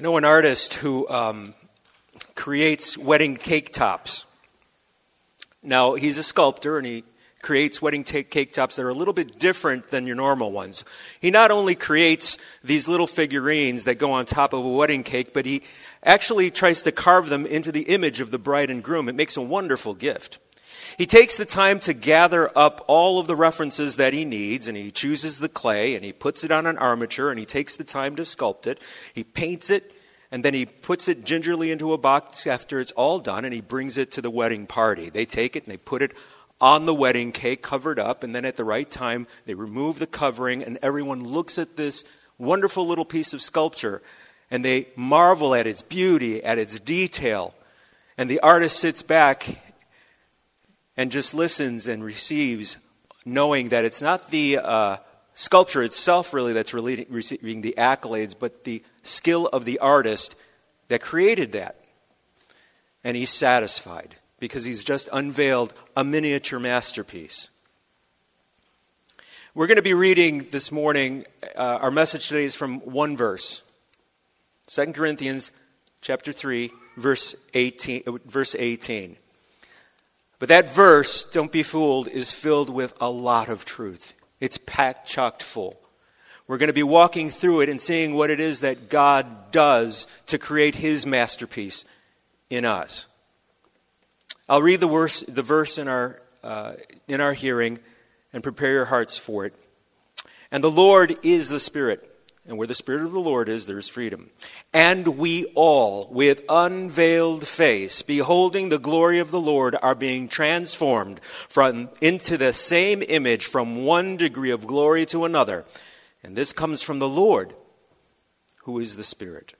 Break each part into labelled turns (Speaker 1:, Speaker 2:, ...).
Speaker 1: I know an artist who um, creates wedding cake tops. Now, he's a sculptor and he creates wedding t- cake tops that are a little bit different than your normal ones. He not only creates these little figurines that go on top of a wedding cake, but he actually tries to carve them into the image of the bride and groom. It makes a wonderful gift. He takes the time to gather up all of the references that he needs, and he chooses the clay, and he puts it on an armature, and he takes the time to sculpt it. He paints it, and then he puts it gingerly into a box after it's all done, and he brings it to the wedding party. They take it and they put it on the wedding cake, covered up, and then at the right time, they remove the covering, and everyone looks at this wonderful little piece of sculpture, and they marvel at its beauty, at its detail. And the artist sits back and just listens and receives, knowing that it's not the uh, sculpture itself really that's receiving the accolades, but the skill of the artist that created that. And he's satisfied because he's just unveiled a miniature masterpiece. We're going to be reading this morning, uh, our message today is from one verse 2 Corinthians chapter 3, verse 18. Uh, verse 18. But that verse, don't be fooled, is filled with a lot of truth. It's packed, chocked full. We're going to be walking through it and seeing what it is that God does to create His masterpiece in us. I'll read the verse, the verse in, our, uh, in our hearing and prepare your hearts for it. And the Lord is the Spirit. And where the Spirit of the Lord is, there is freedom. And we all, with unveiled face, beholding the glory of the Lord, are being transformed from, into the same image from one degree of glory to another. And this comes from the Lord, who is the Spirit.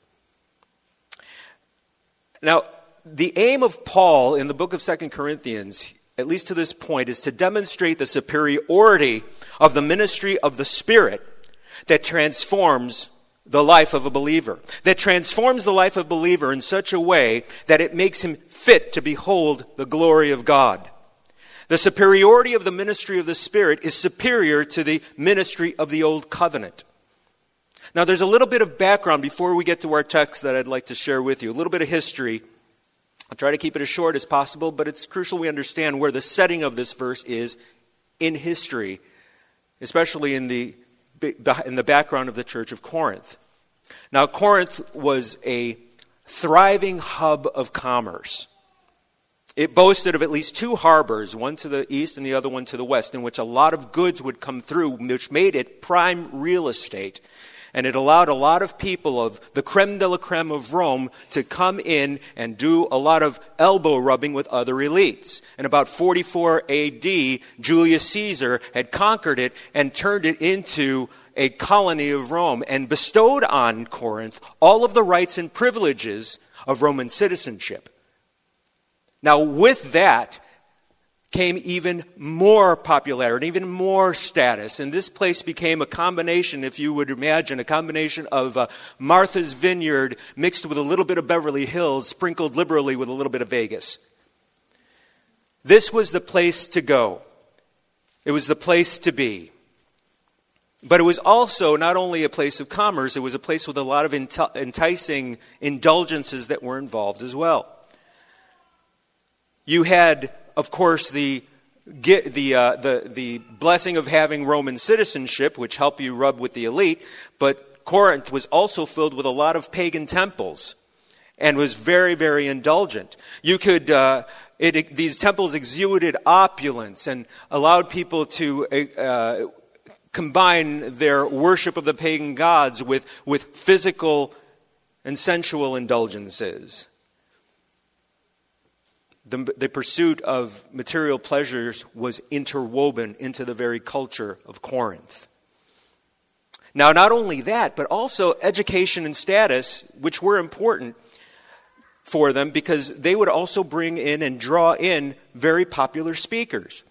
Speaker 1: Now, the aim of Paul in the book of Second Corinthians, at least to this point, is to demonstrate the superiority of the ministry of the Spirit that transforms the life of a believer, that transforms the life of a believer in such a way that it makes him fit to behold the glory of God. The superiority of the ministry of the Spirit is superior to the ministry of the Old Covenant. Now, there's a little bit of background before we get to our text that I'd like to share with you, a little bit of history I'll try to keep it as short as possible, but it's crucial we understand where the setting of this verse is in history, especially in the, in the background of the church of Corinth. Now, Corinth was a thriving hub of commerce. It boasted of at least two harbors, one to the east and the other one to the west, in which a lot of goods would come through, which made it prime real estate and it allowed a lot of people of the creme de la creme of Rome to come in and do a lot of elbow rubbing with other elites. In about 44 AD, Julius Caesar had conquered it and turned it into a colony of Rome and bestowed on Corinth all of the rights and privileges of Roman citizenship. Now, with that, came even more popularity, and even more status. And this place became a combination, if you would imagine, a combination of uh, Martha's Vineyard mixed with a little bit of Beverly Hills, sprinkled liberally with a little bit of Vegas. This was the place to go. It was the place to be. But it was also not only a place of commerce, it was a place with a lot of enticing indulgences that were involved as well. You had of course, the, the, uh, the, the blessing of having Roman citizenship, which helped you rub with the elite, but Corinth was also filled with a lot of pagan temples and was very, very indulgent. You could, uh, it, these temples exuded opulence and allowed people to uh, combine their worship of the pagan gods with, with physical and sensual indulgences the, the pursuit of material pleasures was interwoven into the very culture of Corinth. Now, not only that, but also education and status, which were important for them because they would also bring in and draw in very popular speakers.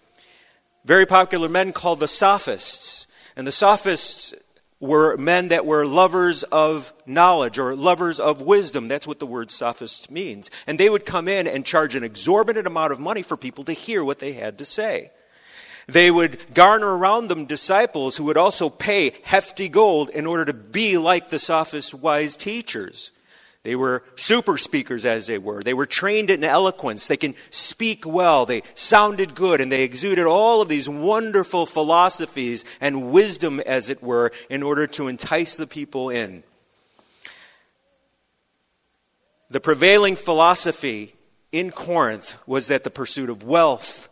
Speaker 1: Very popular men called the sophists. And the sophists were men that were lovers of knowledge or lovers of wisdom. That's what the word sophist means. And they would come in and charge an exorbitant amount of money for people to hear what they had to say. They would garner around them disciples who would also pay hefty gold in order to be like the sophist wise teachers. They were super speakers, as they were. They were trained in eloquence. They can speak well. They sounded good, and they exuded all of these wonderful philosophies and wisdom, as it were, in order to entice the people in. The prevailing philosophy in Corinth was that the pursuit of wealth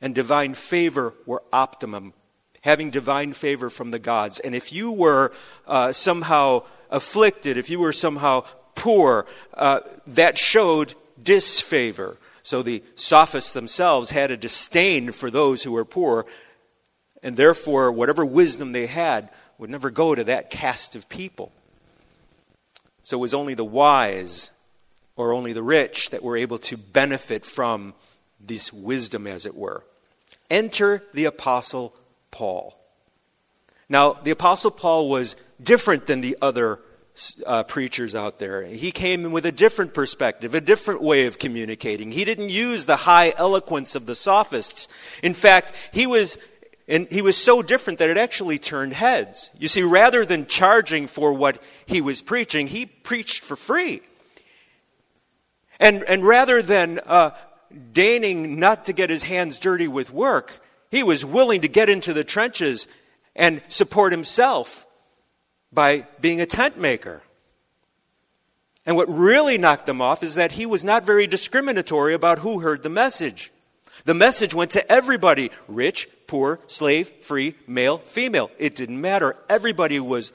Speaker 1: and divine favor were optimum, having divine favor from the gods. And if you were uh, somehow afflicted, if you were somehow poor, uh, that showed disfavor. So the sophists themselves had a disdain for those who were poor, and therefore, whatever wisdom they had would never go to that caste of people. So it was only the wise or only the rich that were able to benefit from this wisdom, as it were. Enter the Apostle Paul. Now, the Apostle Paul was different than the other uh, preachers out there. He came with a different perspective, a different way of communicating. He didn't use the high eloquence of the sophists. In fact, he was and he was so different that it actually turned heads. You see, rather than charging for what he was preaching, he preached for free. And, and rather than uh, deigning not to get his hands dirty with work, he was willing to get into the trenches and support himself by being a tent maker. And what really knocked them off is that he was not very discriminatory about who heard the message. The message went to everybody rich, poor, slave, free, male, female. It didn't matter. Everybody was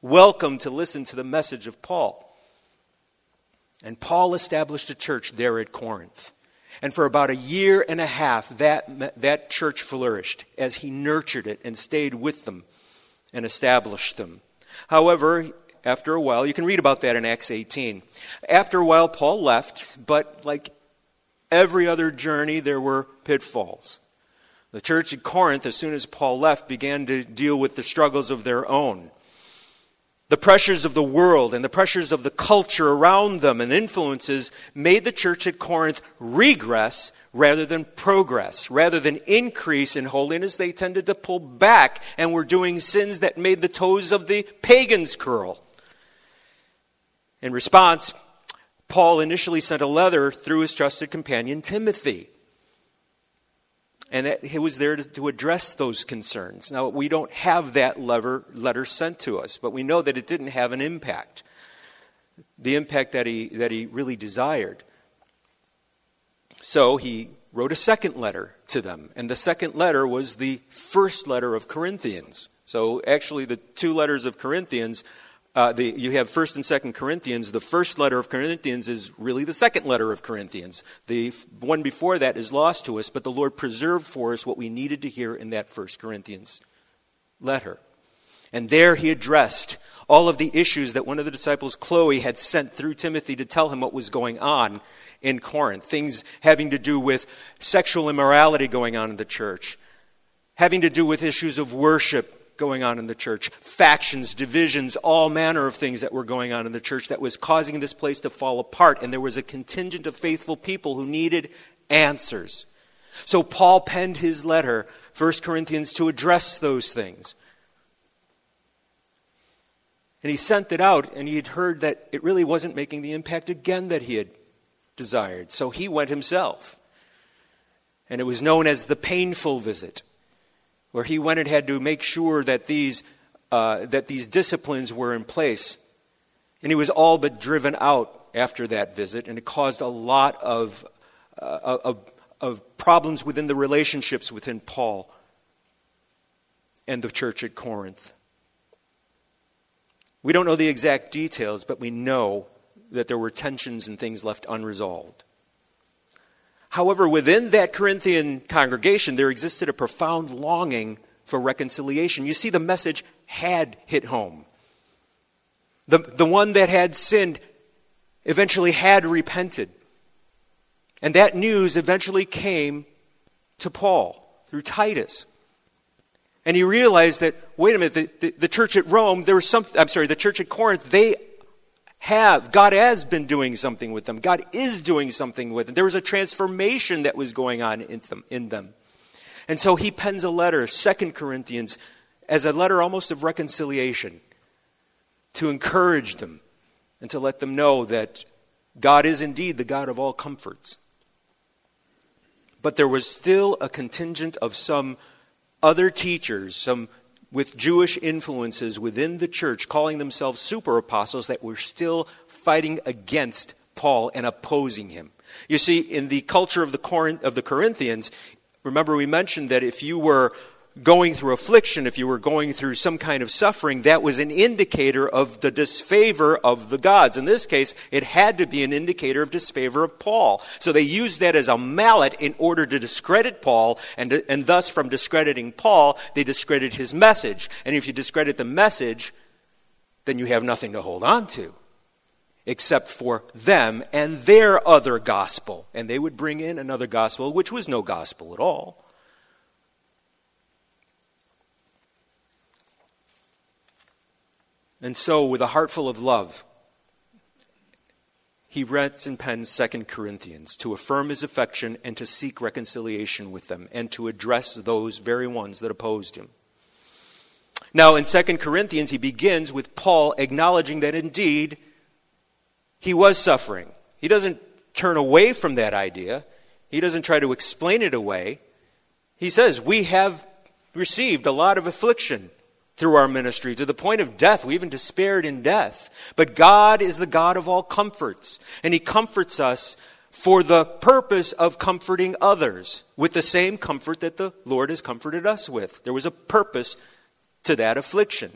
Speaker 1: welcome to listen to the message of Paul. And Paul established a church there at Corinth. And for about a year and a half, that, that church flourished as he nurtured it and stayed with them and established them. However, after a while, you can read about that in Acts 18. After a while, Paul left, but like every other journey, there were pitfalls. The church at Corinth, as soon as Paul left, began to deal with the struggles of their own. The pressures of the world and the pressures of the culture around them and influences made the church at Corinth regress rather than progress. Rather than increase in holiness, they tended to pull back and were doing sins that made the toes of the pagans curl. In response, Paul initially sent a letter through his trusted companion Timothy and that he was there to, to, address those concerns. Now, we don't have that letter, letter sent to us, but we know that it didn't have an impact, the impact that he, that he really desired. So he wrote a second letter to them, and the second letter was the first letter of Corinthians. So actually, the two letters of Corinthians uh, the, you have First and Second Corinthians. The first letter of Corinthians is really the second letter of Corinthians. The one before that is lost to us, but the Lord preserved for us what we needed to hear in that First Corinthians letter. And there he addressed all of the issues that one of the disciples, Chloe, had sent through Timothy to tell him what was going on in Corinth. Things having to do with sexual immorality going on in the church, having to do with issues of worship going on in the church factions, divisions, all manner of things that were going on in the church that was causing this place to fall apart. And there was a contingent of faithful people who needed answers. So Paul penned his letter, 1 Corinthians, to address those things. And he sent it out, and he had heard that it really wasn't making the impact again that he had desired. So he went himself. And it was known as the painful visit where he went and had to make sure that these, uh, that these disciplines were in place. And he was all but driven out after that visit, and it caused a lot of, uh, of, of problems within the relationships within Paul and the church at Corinth. We don't know the exact details, but we know that there were tensions and things left unresolved. However, within that Corinthian congregation, there existed a profound longing for reconciliation. You see, the message had hit home. The, the one that had sinned eventually had repented. And that news eventually came to Paul through Titus. And he realized that, wait a minute, the, the, the church at Rome, there was some, I'm sorry, the church at Corinth, they have. God has been doing something with them. God is doing something with them. There was a transformation that was going on in them. In them. And so he pens a letter, Second Corinthians, as a letter almost of reconciliation to encourage them and to let them know that God is indeed the God of all comforts. But there was still a contingent of some other teachers, some with Jewish influences within the church, calling themselves super apostles, that were still fighting against Paul and opposing him. You see, in the culture of the, Corinth, of the Corinthians, remember we mentioned that if you were going through affliction, if you were going through some kind of suffering, that was an indicator of the disfavor of the gods. In this case, it had to be an indicator of disfavor of Paul. So they used that as a mallet in order to discredit Paul, and, and thus from discrediting Paul, they discredit his message. And if you discredit the message, then you have nothing to hold on to except for them and their other gospel. And they would bring in another gospel, which was no gospel at all. And so, with a heart full of love, he writes and pens Second Corinthians to affirm his affection and to seek reconciliation with them and to address those very ones that opposed him. Now, in Second Corinthians, he begins with Paul acknowledging that indeed he was suffering. He doesn't turn away from that idea, he doesn't try to explain it away. He says, We have received a lot of affliction through our ministry to the point of death. We even despaired in death. But God is the God of all comforts, and He comforts us for the purpose of comforting others with the same comfort that the Lord has comforted us with. There was a purpose to that affliction.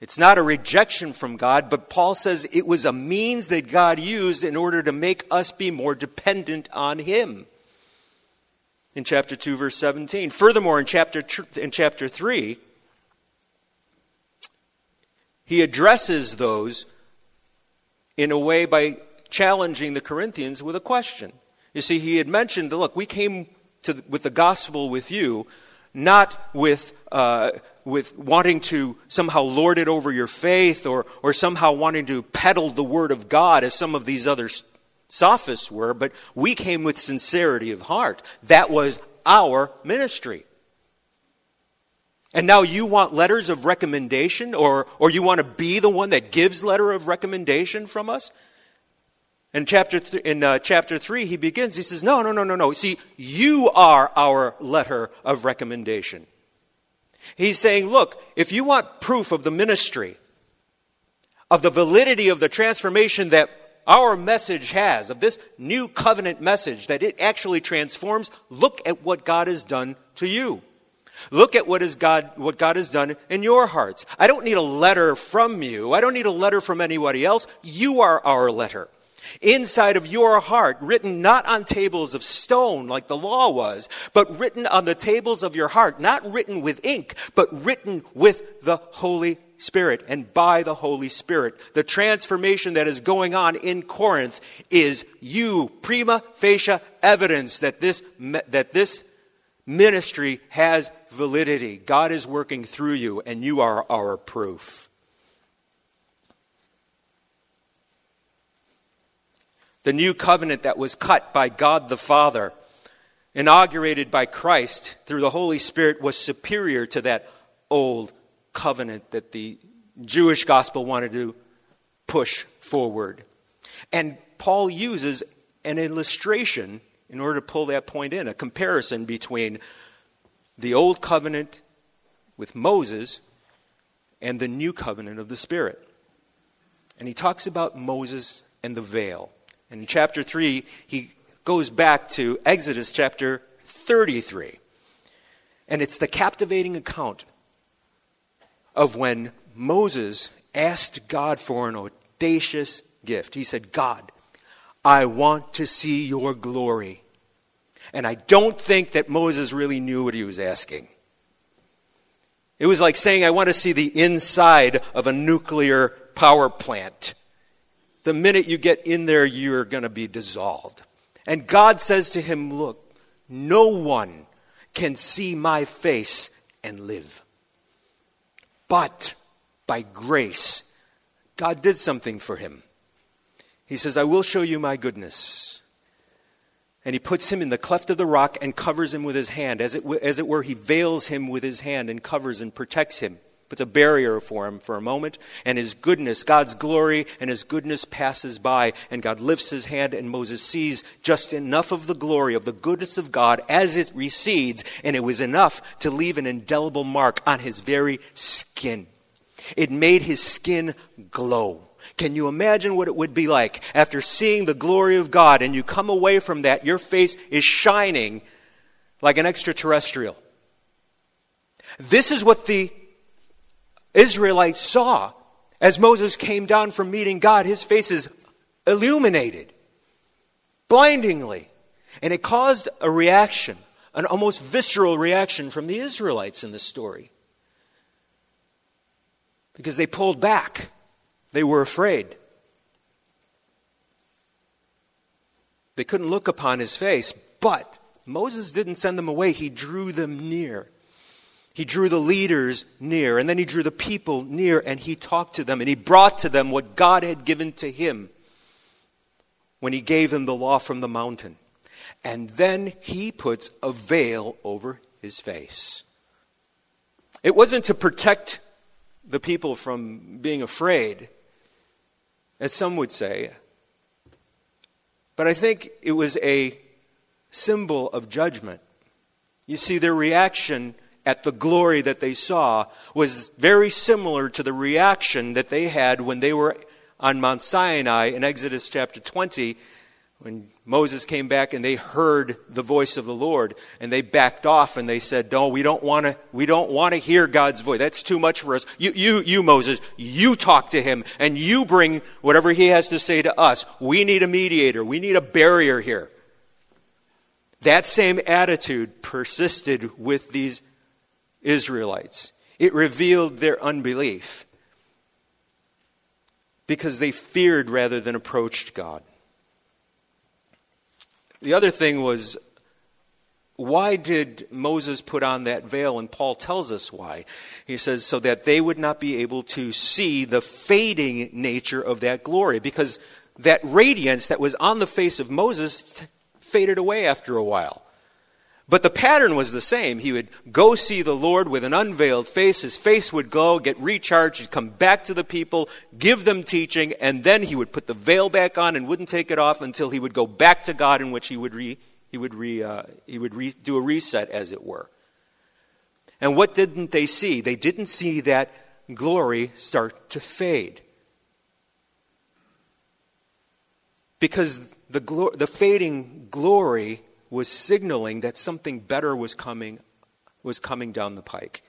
Speaker 1: It's not a rejection from God, but Paul says it was a means that God used in order to make us be more dependent on Him. In chapter 2, verse 17. Furthermore, in chapter, in chapter 3, he addresses those in a way by challenging the Corinthians with a question. You see, he had mentioned, that look, we came to, with the gospel with you, not with, uh, with wanting to somehow lord it over your faith or, or somehow wanting to peddle the word of God as some of these other sophists were, but we came with sincerity of heart. That was our ministry. And now you want letters of recommendation, or, or you want to be the one that gives letter of recommendation from us? In chapter, th- in uh, chapter 3, he begins, he says, No, no, no, no, no. See, you are our letter of recommendation. He's saying, Look, if you want proof of the ministry, of the validity of the transformation that our message has, of this new covenant message, that it actually transforms, look at what God has done to you. Look at what, is God, what God has done in your hearts. I don't need a letter from you. I don't need a letter from anybody else. You are our letter. Inside of your heart, written not on tables of stone like the law was, but written on the tables of your heart, not written with ink, but written with the Holy Spirit and by the Holy Spirit. The transformation that is going on in Corinth is you, prima facie evidence that this, that this ministry has validity. God is working through you, and you are our proof. The new covenant that was cut by God the Father, inaugurated by Christ through the Holy Spirit, was superior to that old covenant that the Jewish gospel wanted to push forward. And Paul uses an illustration in order to pull that point in, a comparison between the old covenant with Moses and the new covenant of the Spirit. And he talks about Moses and the veil. And in chapter 3, he goes back to Exodus chapter 33. And it's the captivating account of when Moses asked God for an audacious gift. He said, God, I want to see your glory. And I don't think that Moses really knew what he was asking. It was like saying, I want to see the inside of a nuclear power plant. The minute you get in there, you're going to be dissolved. And God says to him, Look, no one can see my face and live. But by grace, God did something for him. He says, I will show you my goodness. And he puts him in the cleft of the rock and covers him with his hand. As it, as it were, he veils him with his hand and covers and protects him. puts a barrier for him for a moment, and his goodness, God's glory and his goodness passes by, and God lifts his hand, and Moses sees just enough of the glory, of the goodness of God as it recedes, and it was enough to leave an indelible mark on his very skin. It made his skin glow. Can you imagine what it would be like after seeing the glory of God and you come away from that, your face is shining like an extraterrestrial? This is what the Israelites saw as Moses came down from meeting God. His face is illuminated blindingly. And it caused a reaction, an almost visceral reaction from the Israelites in this story. Because they pulled back, they were afraid. They couldn't look upon his face, but Moses didn't send them away, he drew them near. He drew the leaders near, and then he drew the people near, and he talked to them, and he brought to them what God had given to him when he gave them the law from the mountain. And then he puts a veil over his face. It wasn't to protect the people from being afraid, as some would say, but I think it was a symbol of judgment. You see, their reaction at the glory that they saw was very similar to the reaction that they had when they were on Mount Sinai in Exodus chapter 20 when Moses came back and they heard the voice of the Lord and they backed off and they said, "No, we don't want to we don't want to hear God's voice. That's too much for us. You you you Moses, you talk to him and you bring whatever he has to say to us. We need a mediator. We need a barrier here." That same attitude persisted with these Israelites. It revealed their unbelief because they feared rather than approached God. The other thing was why did Moses put on that veil? And Paul tells us why. He says, so that they would not be able to see the fading nature of that glory. Because that radiance that was on the face of Moses faded away after a while. But the pattern was the same. He would go see the Lord with an unveiled face. His face would glow, get recharged. He'd come back to the people, give them teaching, and then he would put the veil back on and wouldn't take it off until he would go back to God, in which he would, re, he would, re, uh, he would re, do a reset, as it were. And what didn't they see? They didn't see that glory start to fade. Because the, glo- the fading glory was signaling that something better was coming, was coming down the pike.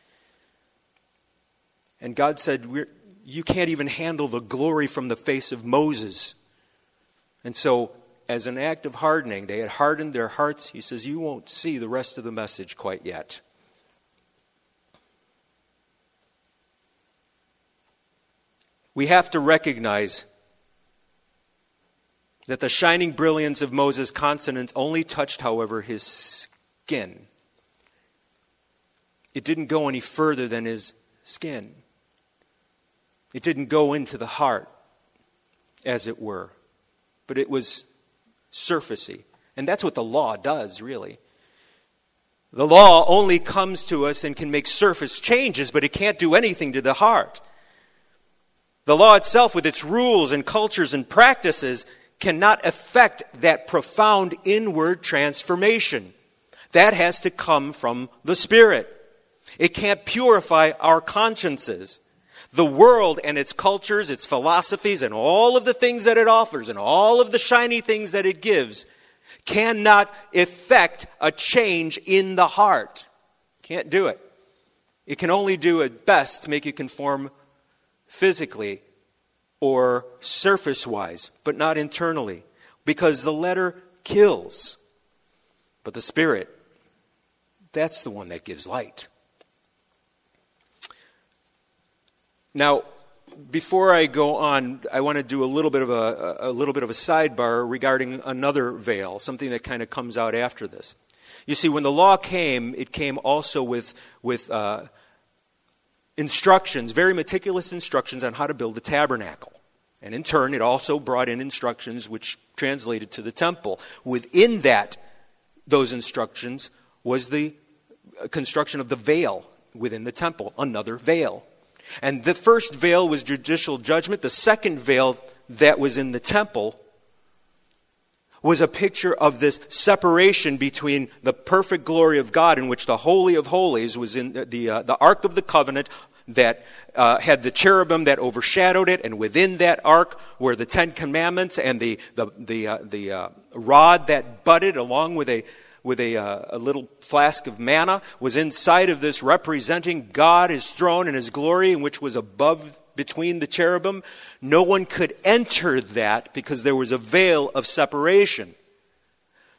Speaker 1: And God said, You can't even handle the glory from the face of Moses. And so, as an act of hardening, they had hardened their hearts. He says, You won't see the rest of the message quite yet. We have to recognize that the shining brilliance of Moses' consonant only touched, however, his skin. It didn't go any further than his skin. It didn't go into the heart, as it were, but it was surfacey. And that's what the law does, really. The law only comes to us and can make surface changes, but it can't do anything to the heart. The law itself, with its rules and cultures and practices, cannot affect that profound inward transformation. That has to come from the Spirit. It can't purify our consciences. The world and its cultures, its philosophies, and all of the things that it offers, and all of the shiny things that it gives, cannot effect a change in the heart. Can't do it. It can only do at best to make you conform physically or surface wise, but not internally. Because the letter kills, but the Spirit, that's the one that gives light. Now, before I go on, I want to do a little bit of a, a little bit of a sidebar regarding another veil, something that kind of comes out after this. You see, when the law came, it came also with with uh, instructions, very meticulous instructions on how to build the tabernacle. And in turn, it also brought in instructions which translated to the temple. Within that, those instructions was the construction of the veil within the temple, another veil. And the first veil was judicial judgment. The second veil that was in the temple was a picture of this separation between the perfect glory of God, in which the Holy of Holies was in the, uh, the Ark of the Covenant that uh, had the cherubim that overshadowed it, and within that ark were the Ten Commandments and the, the, the, uh, the uh, rod that budded along with a with a, uh, a, little flask of manna was inside of this representing God, his throne, and his glory, and which was above between the cherubim. No one could enter that because there was a veil of separation.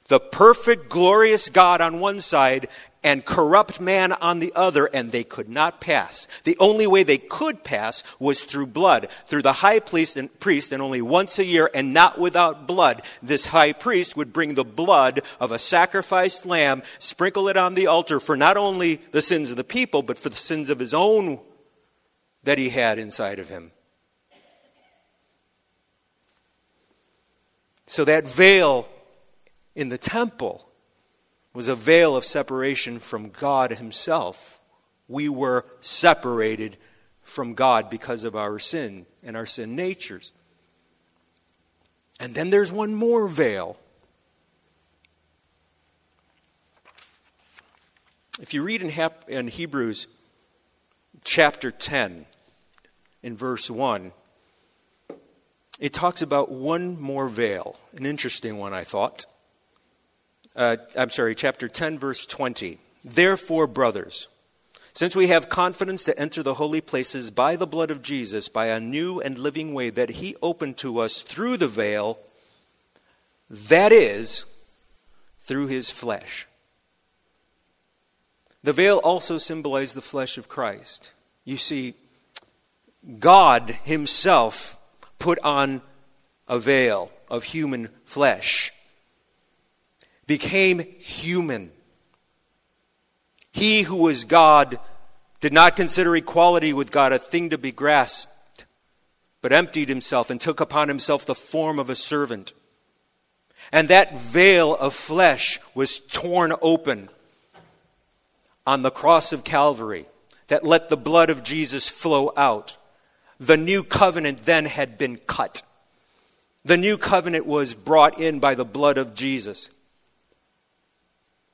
Speaker 1: The perfect, glorious God on one side and corrupt man on the other, and they could not pass. The only way they could pass was through blood, through the high priest and, priest, and only once a year, and not without blood. This high priest would bring the blood of a sacrificed lamb, sprinkle it on the altar for not only the sins of the people, but for the sins of his own that he had inside of him. So that veil in the temple was a veil of separation from God Himself. We were separated from God because of our sin and our sin natures. And then there's one more veil. If you read in, Hebrews chapter 10, in verse 1, it talks about one more veil, an interesting one, I thought uh, I'm sorry, chapter 10, verse 20. Therefore, brothers, since we have confidence to enter the holy places by the blood of Jesus, by a new and living way that he opened to us through the veil, that is, through his flesh. The veil also symbolized the flesh of Christ. You see, God himself put on a veil of human flesh became human. He who was God did not consider equality with God a thing to be grasped, but emptied himself and took upon himself the form of a servant. And that veil of flesh was torn open on the cross of Calvary that let the blood of Jesus flow out. The new covenant then had been cut. The new covenant was brought in by the blood of Jesus.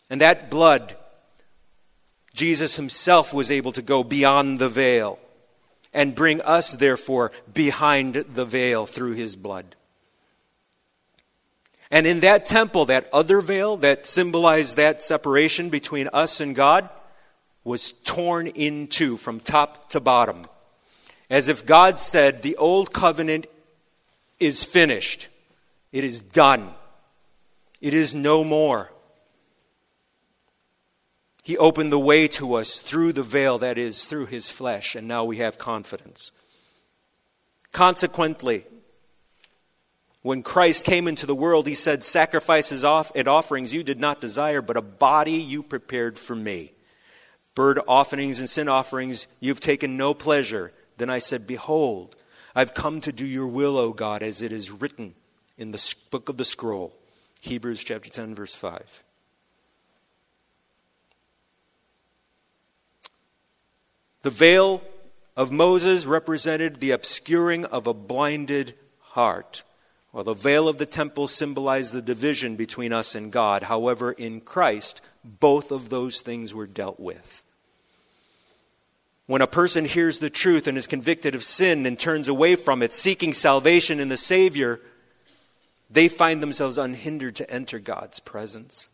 Speaker 1: And that blood, Jesus himself was able to go beyond the veil and bring us, therefore, behind the veil through his blood. And in that temple, that other veil that symbolized that separation between us and God was torn in two from top to bottom. As if God said, The old covenant is finished, it is done, it is no more. He opened the way to us through the veil that is through his flesh, and now we have confidence. Consequently, when Christ came into the world, he said, Sacrifices and offerings you did not desire, but a body you prepared for me. Burnt offerings and sin offerings you've taken no pleasure. Then I said, Behold, I've come to do your will, O God, as it is written in the book of the scroll. Hebrews chapter 10, verse 5. The veil of Moses represented the obscuring of a blinded heart, while the veil of the temple symbolized the division between us and God. However, in Christ, both of those things were dealt with. When a person hears the truth and is convicted of sin and turns away from it, seeking salvation in the Savior, they find themselves unhindered to enter God's presence.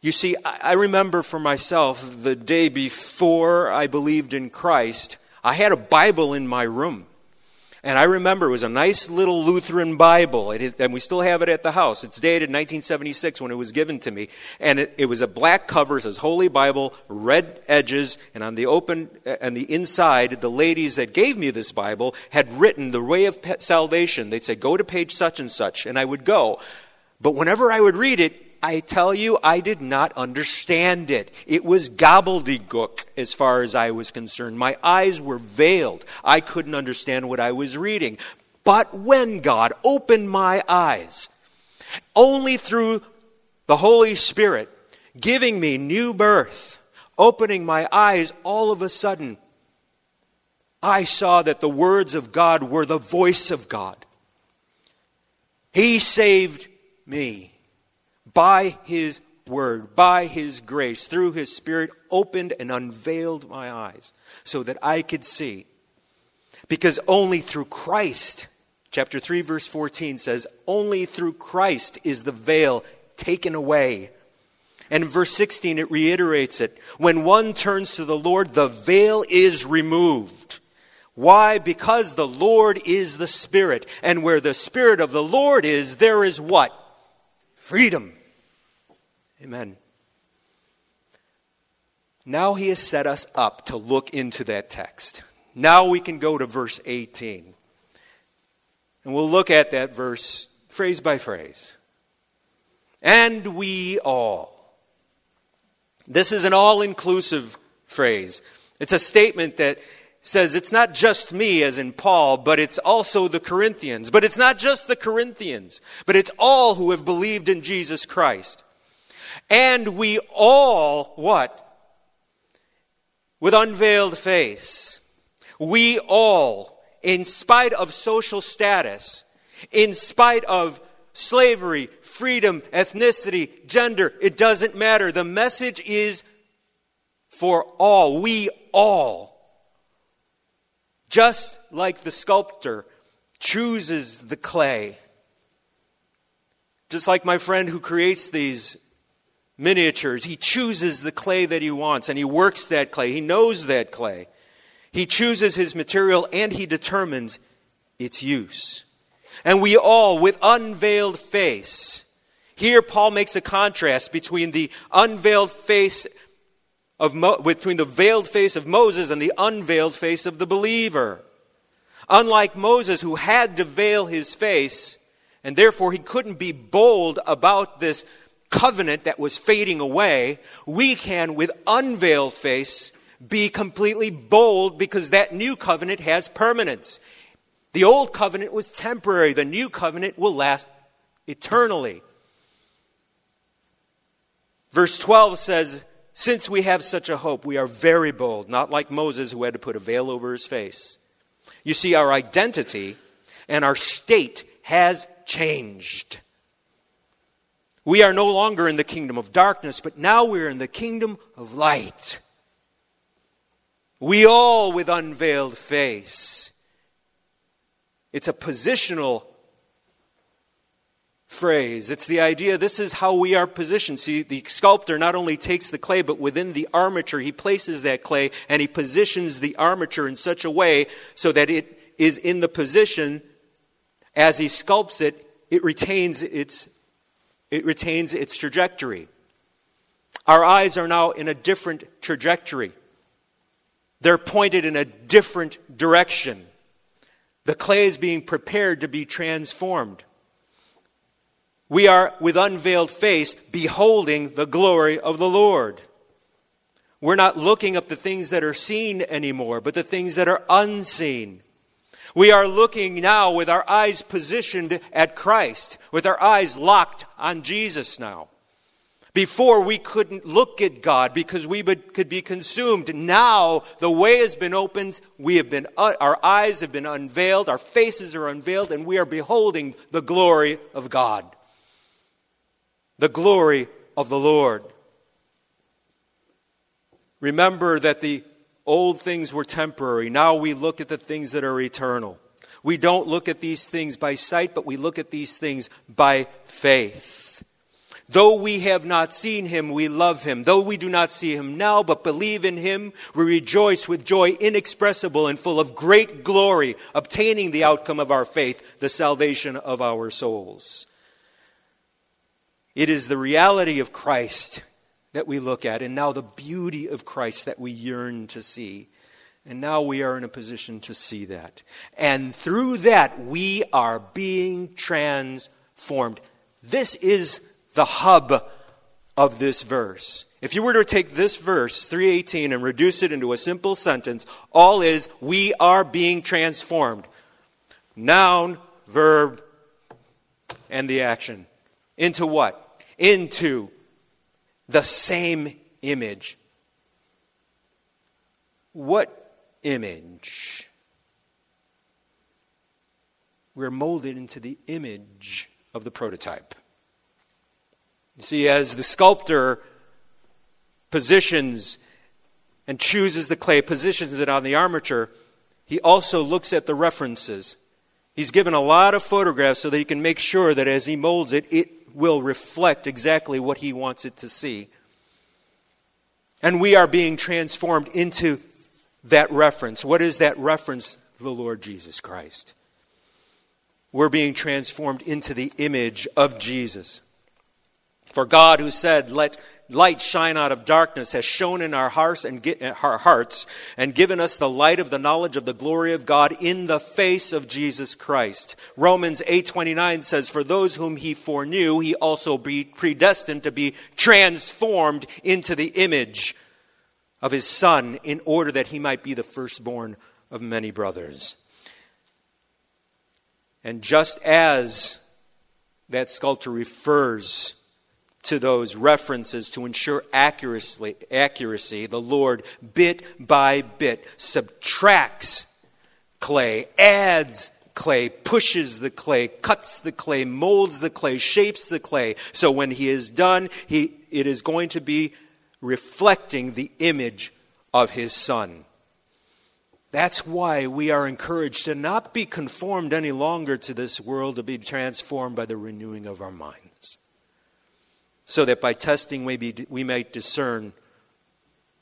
Speaker 1: You see, I remember for myself the day before I believed in Christ, I had a Bible in my room. And I remember it was a nice little Lutheran Bible, and we still have it at the house. It's dated 1976 when it was given to me. And it, it was a black cover, it says Holy Bible, red edges, and on the open, uh, and the inside, the ladies that gave me this Bible had written the way of salvation. They'd say, go to page such and such, and I would go. But whenever I would read it, I tell you, I did not understand it. It was gobbledygook as far as I was concerned. My eyes were veiled. I couldn't understand what I was reading. But when God opened my eyes, only through the Holy Spirit giving me new birth, opening my eyes, all of a sudden, I saw that the words of God were the voice of God. He saved me by His word, by His grace, through His Spirit, opened and unveiled my eyes so that I could see. Because only through Christ, chapter 3, verse 14 says, only through Christ is the veil taken away. And verse 16, it reiterates it. When one turns to the Lord, the veil is removed. Why? Because the Lord is the Spirit. And where the Spirit of the Lord is, there is what? Freedom. Amen. Now he has set us up to look into that text. Now we can go to verse 18. And we'll look at that verse phrase by phrase. And we all. This is an all inclusive phrase. It's a statement that says it's not just me, as in Paul, but it's also the Corinthians. But it's not just the Corinthians, but it's all who have believed in Jesus Christ. And we all, what? With unveiled face. We all, in spite of social status, in spite of slavery, freedom, ethnicity, gender, it doesn't matter. The message is for all. We all just like the sculptor chooses the clay, just like my friend who creates these miniatures, he chooses the clay that he wants and he works that clay. He knows that clay. He chooses his material and he determines its use. And we all, with unveiled face, here Paul makes a contrast between the unveiled face of Mo- between the veiled face of Moses and the unveiled face of the believer. Unlike Moses, who had to veil his face, and therefore he couldn't be bold about this covenant that was fading away, we can, with unveiled face, be completely bold because that new covenant has permanence. The old covenant was temporary, the new covenant will last eternally. Verse 12 says, since we have such a hope, we are very bold, not like Moses who had to put a veil over his face. You see, our identity and our state has changed. We are no longer in the kingdom of darkness, but now we're in the kingdom of light. We all with unveiled face. It's a positional phrase. It's the idea this is how we are positioned. See, the sculptor not only takes the clay, but within the armature, he places that clay and he positions the armature in such a way so that it is in the position as he sculpts it, it retains its, it retains its trajectory. Our eyes are now in a different trajectory. They're pointed in a different direction. The clay is being prepared to be transformed. We are with unveiled face beholding the glory of the Lord. We're not looking up the things that are seen anymore, but the things that are unseen. We are looking now with our eyes positioned at Christ, with our eyes locked on Jesus now. Before we couldn't look at God because we would, could be consumed. Now the way has been opened. We have been, uh, our eyes have been unveiled. Our faces are unveiled and we are beholding the glory of God the glory of the Lord. Remember that the old things were temporary. Now we look at the things that are eternal. We don't look at these things by sight, but we look at these things by faith. Though we have not seen him, we love him. Though we do not see him now, but believe in him, we rejoice with joy inexpressible and full of great glory, obtaining the outcome of our faith, the salvation of our souls. It is the reality of Christ that we look at, and now the beauty of Christ that we yearn to see. And now we are in a position to see that. And through that, we are being transformed. This is the hub of this verse. If you were to take this verse, 318, and reduce it into a simple sentence, all is, we are being transformed. Noun, verb, and the action. Into what? into the same image. What image? We're molded into the image of the prototype. You see, as the sculptor positions and chooses the clay, positions it on the armature, he also looks at the references. He's given a lot of photographs so that he can make sure that as he molds it, it will reflect exactly what he wants it to see. And we are being transformed into that reference. What is that reference? The Lord Jesus Christ. We're being transformed into the image of Jesus. For God, who said, Let light shine out of darkness, has shone in our hearts and uh, our hearts and given us the light of the knowledge of the glory of God in the face of Jesus Christ. Romans 8:29 says, "For those whom he foreknew, he also be predestined to be transformed into the image of his son in order that he might be the firstborn of many brothers." And just as that sculptor refers to those references to ensure accuracy, accuracy, the Lord, bit by bit, subtracts clay, adds clay, pushes the clay, cuts the clay, molds the clay, shapes the clay. So when he is done, he, it is going to be reflecting the image of his Son. That's why we are encouraged to not be conformed any longer to this world, to be transformed by the renewing of our minds so that by testing we, be, we might discern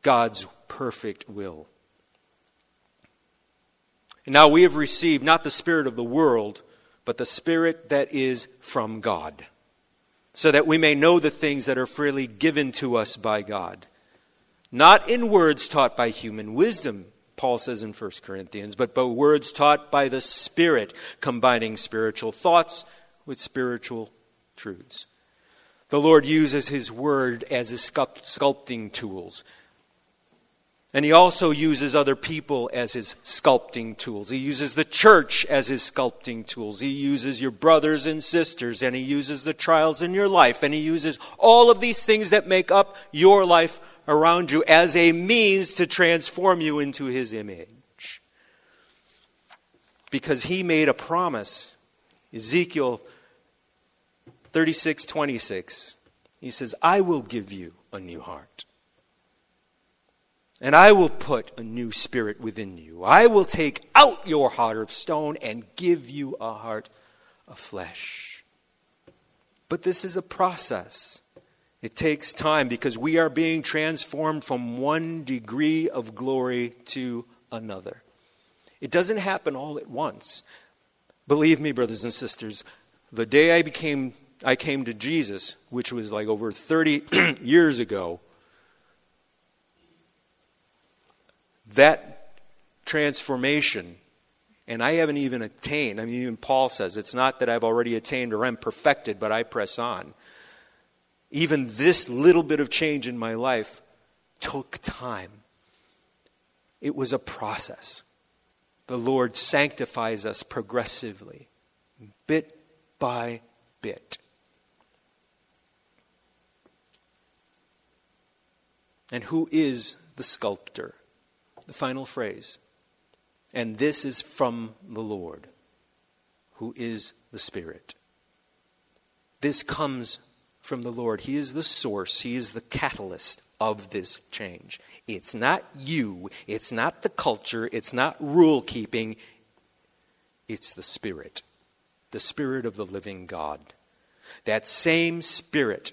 Speaker 1: God's perfect will. And now we have received not the Spirit of the world, but the Spirit that is from God, so that we may know the things that are freely given to us by God. Not in words taught by human wisdom, Paul says in 1 Corinthians, but by words taught by the Spirit, combining spiritual thoughts with spiritual truths. The Lord uses His Word as His sculpting tools. And He also uses other people as His sculpting tools. He uses the church as His sculpting tools. He uses your brothers and sisters, and He uses the trials in your life, and He uses all of these things that make up your life around you as a means to transform you into His image. Because He made a promise. Ezekiel 36 26. He says, I will give you a new heart. And I will put a new spirit within you. I will take out your heart of stone and give you a heart of flesh. But this is a process. It takes time because we are being transformed from one degree of glory to another. It doesn't happen all at once. Believe me, brothers and sisters, the day I became I came to Jesus, which was like over 30 years ago, that transformation, and I haven't even attained, I mean, even Paul says, it's not that I've already attained or am perfected, but I press on. Even this little bit of change in my life took time. It was a process. The Lord sanctifies us progressively, bit by bit. And who is the sculptor? The final phrase. And this is from the Lord, who is the Spirit. This comes from the Lord. He is the source, He is the catalyst of this change. It's not you, it's not the culture, it's not rule keeping, it's the Spirit, the Spirit of the living God. That same Spirit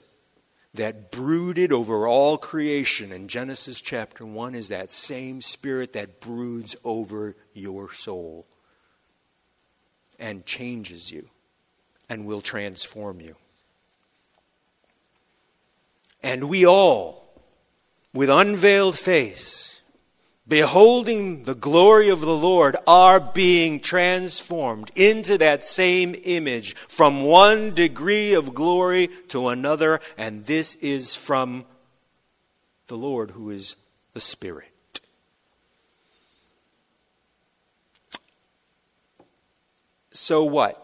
Speaker 1: that brooded over all creation in Genesis chapter 1 is that same spirit that broods over your soul and changes you and will transform you. And we all, with unveiled face, beholding the glory of the Lord, are being transformed into that same image from one degree of glory to another, and this is from the Lord who is the Spirit. So what?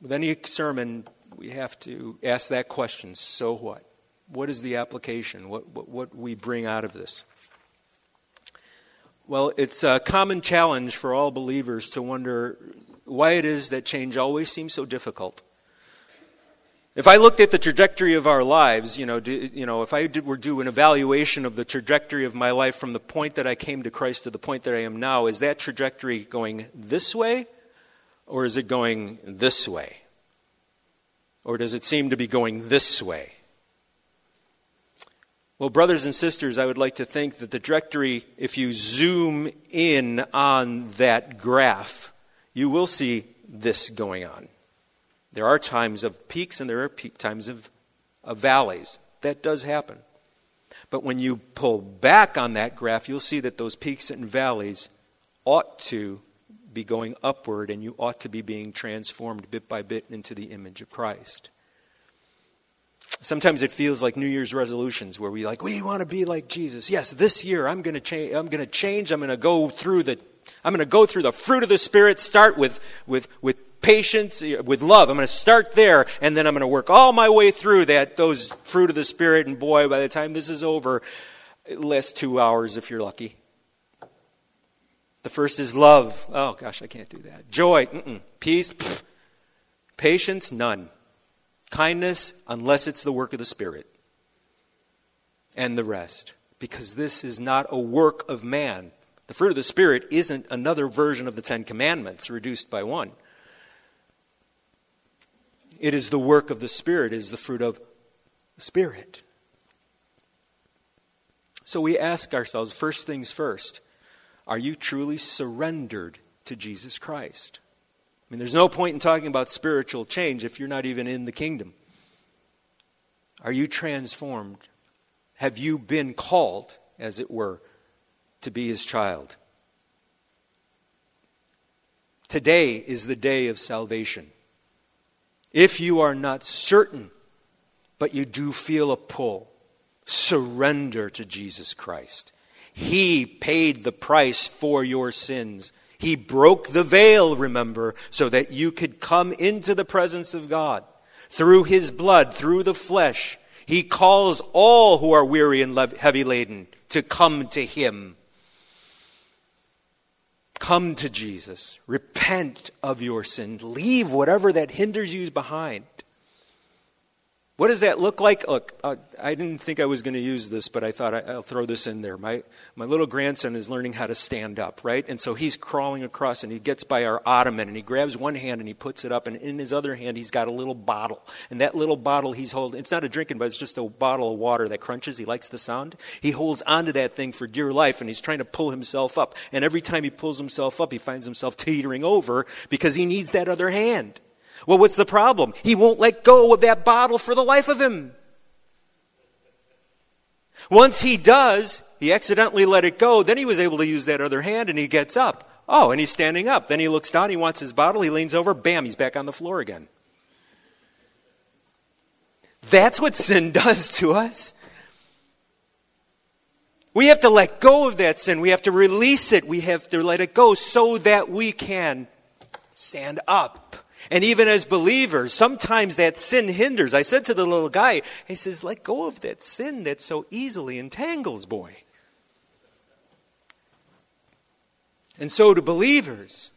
Speaker 1: With any sermon, we have to ask that question so what? What is the application? What, what, what we bring out of this? Well, it's a common challenge for all believers to wonder why it is that change always seems so difficult. If I looked at the trajectory of our lives, you know, do, you know if I did, were do an evaluation of the trajectory of my life from the point that I came to Christ to the point that I am now, is that trajectory going this way or is it going this way? Or does it seem to be going this way? Well, brothers and sisters, I would like to think that the directory, if you zoom in on that graph, you will see this going on. There are times of peaks and there are peak times of, of valleys. That does happen. But when you pull back on that graph, you'll see that those peaks and valleys ought to be going upward and you ought to be being transformed bit by bit into the image of Christ. Sometimes it feels like New Year's resolutions where we like we want to be like Jesus. Yes, this year I'm going to change. I'm going to change. I'm going to go through the. I'm going to go through the fruit of the Spirit. Start with with with patience, eh, with love. I'm going to start there, and then I'm going to work all my way through that those fruit of the Spirit. And boy, by the time this is over, it lasts two hours if you're lucky. The first is love. Oh gosh, I can't do that. Joy, peace, pff. patience, none. Kindness, unless it's the work of the Spirit. And the rest. Because this is not a work of man. The fruit of the Spirit isn't another version of the Ten Commandments reduced by one. It is the work of the Spirit, it is the fruit of the Spirit. So we ask ourselves first things first are you truly surrendered to Jesus Christ? I mean, there's no point in talking about spiritual change if you're not even in the kingdom. Are you transformed? Have you been called, as it were, to be his child? Today is the day of salvation. If you are not certain, but you do feel a pull, surrender to Jesus Christ. He paid the price for your sins. He broke the veil, remember, so that you could come into the presence of God. Through his blood, through the flesh, he calls all who are weary and heavy laden to come to him. Come to Jesus. Repent of your sin. Leave whatever that hinders you behind. What does that look like? Look, uh, I didn't think I was going to use this, but I thought I, will throw this in there. My, my little grandson is learning how to stand up, right? And so he's crawling across and he gets by our ottoman and he grabs one hand and he puts it up, and in his other hand he's got a little bottle. And that little bottle he's holding, it's not a drinking, but it's just a bottle of water that crunches. He likes the sound. He holds onto that thing for dear life and he's trying to pull himself up. And every time he pulls himself up, he finds himself teetering over because he needs that other hand. Well, what's the problem? He won't let go of that bottle for the life of him. Once he does, he accidentally let it go, then he was able to use that other hand and he gets up. Oh, and he's standing up. Then he looks down, he wants his bottle, he leans over, bam, he's back on the floor again. That's what sin does to us. We have to let go of that sin. We have to release it. We have to let it go so that we can stand up. And even as believers, sometimes that sin hinders. I said to the little guy, he says, let go of that sin that so easily entangles, boy. And so to believers,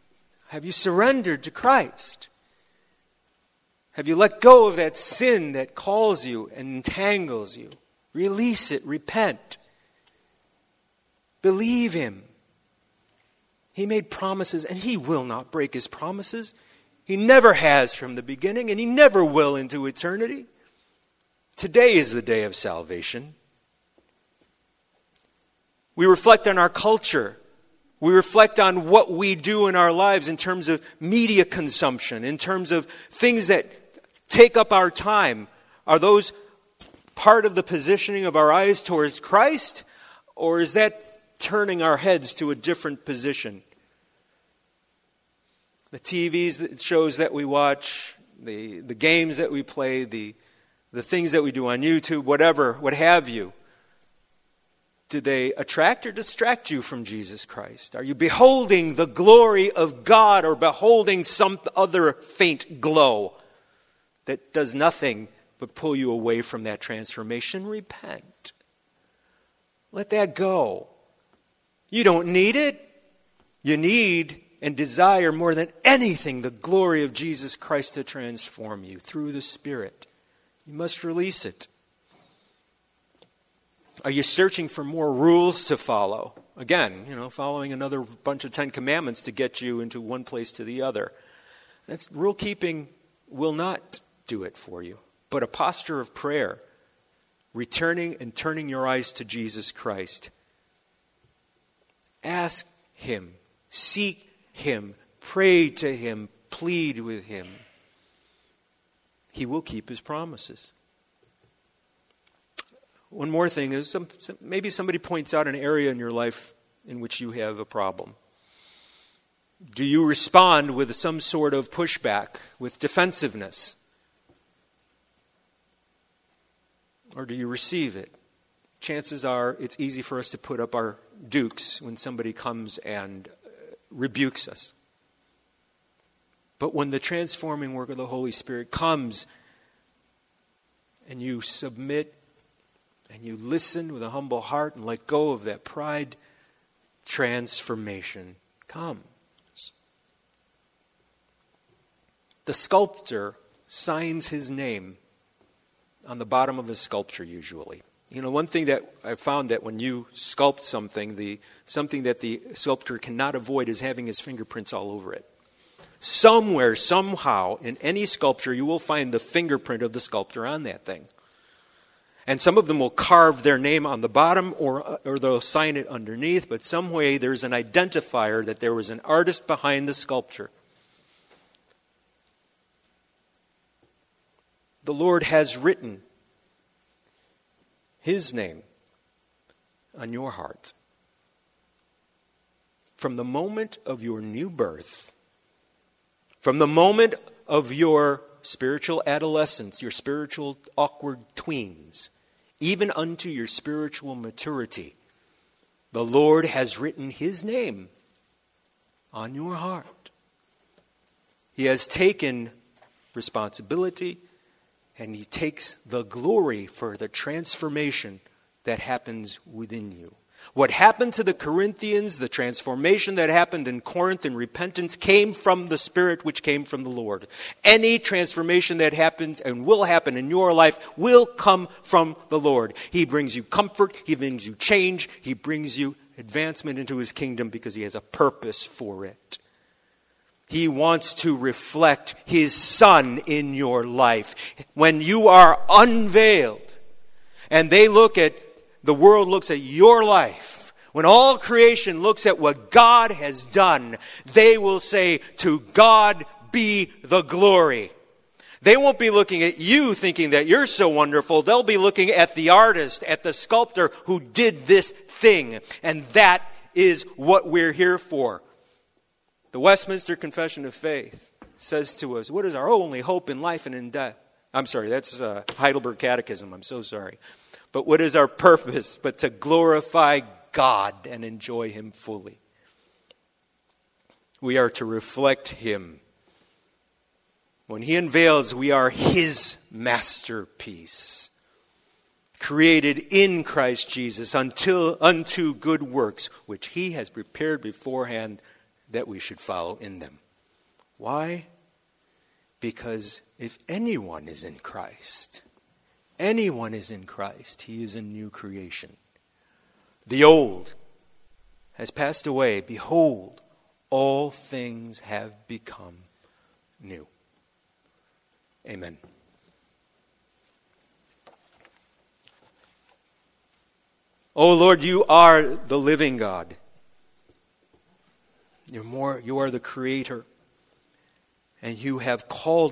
Speaker 1: have you surrendered to Christ? Have you let go of that sin that calls you and entangles you? Release it, repent. Believe Him. He made promises, and He will not break His promises. He never has from the beginning, and He never will into eternity. Today is the day of salvation. We reflect on our culture. We reflect on what we do in our lives in terms of media consumption, in terms of things that take up our time. Are those part of the positioning of our eyes towards Christ, or is that turning our heads to a different position? The TVs shows that we watch, the, the games that we play, the, the things that we do on YouTube, whatever, what have you, do they attract or distract you from Jesus Christ? Are you beholding the glory of God or beholding some other faint glow that does nothing but pull you away from that transformation? Repent. Let that go. You don't need it. You need and desire more than anything the glory of Jesus Christ to transform you through the Spirit. You must release it. Are you searching for more rules to follow? Again, you know, following another bunch of Ten Commandments to get you into one place to the other. That's rule keeping will not do it for you. But a posture of prayer, returning and turning your eyes to Jesus Christ. Ask Him, seek Him, pray to Him, plead with Him. He will keep His promises. One more thing is some, some, maybe somebody points out an area in your life in which you have a problem. Do you respond with some sort of pushback, with defensiveness? Or do you receive it? Chances are it's easy for us to put up our dukes when somebody comes and rebukes us. But when the transforming work of the Holy Spirit comes and you submit and you listen with a humble heart and let go of that pride, transformation comes. The sculptor signs his name on the bottom of his sculpture usually. You know, one thing that I found that when you sculpt something, the something that the sculptor cannot avoid is having his fingerprints all over it. Somewhere, somehow, in any sculpture, you will find the fingerprint of the sculptor on that thing. And some of them will carve their name on the bottom or, uh, or they'll sign it underneath, but some way there's an identifier that there was an artist behind the sculpture. The Lord has written His name on your heart. From the moment of your new birth, from the moment of your spiritual adolescence, your spiritual awkward tweens, even unto your spiritual maturity, the Lord has written His name on your heart. He has taken responsibility and He takes the glory for the transformation that happens within you. What happened to the Corinthians, the transformation that happened in Corinth in repentance, came from the Spirit which came from the Lord. Any transformation that happens and will happen in your life will come from the Lord. He brings you comfort, He brings you change, He brings you advancement into His kingdom because He has a purpose for it. He wants to reflect His Son in your life. When you are unveiled and they look at the world looks at your life, when all creation looks at what God has done, they will say, To God be the glory. They won't be looking at you thinking that you're so wonderful. They'll be looking at the artist, at the sculptor who did this thing. And that is what we're here for. The Westminster Confession of Faith says to us, What is our only hope in life and in death? I'm sorry, that's uh, Heidelberg Catechism. I'm so sorry. But what is our purpose but to glorify God and enjoy Him fully? We are to reflect Him. When He unveils, we are His masterpiece, created in Christ Jesus until, unto good works, which He has prepared beforehand that we should follow in them. Why? Because if anyone is in Christ, anyone is in Christ, he is a new creation. The old has passed away. Behold, all things have become new. Amen. Oh Lord, you are the living God. You're more, you are the creator. And you have called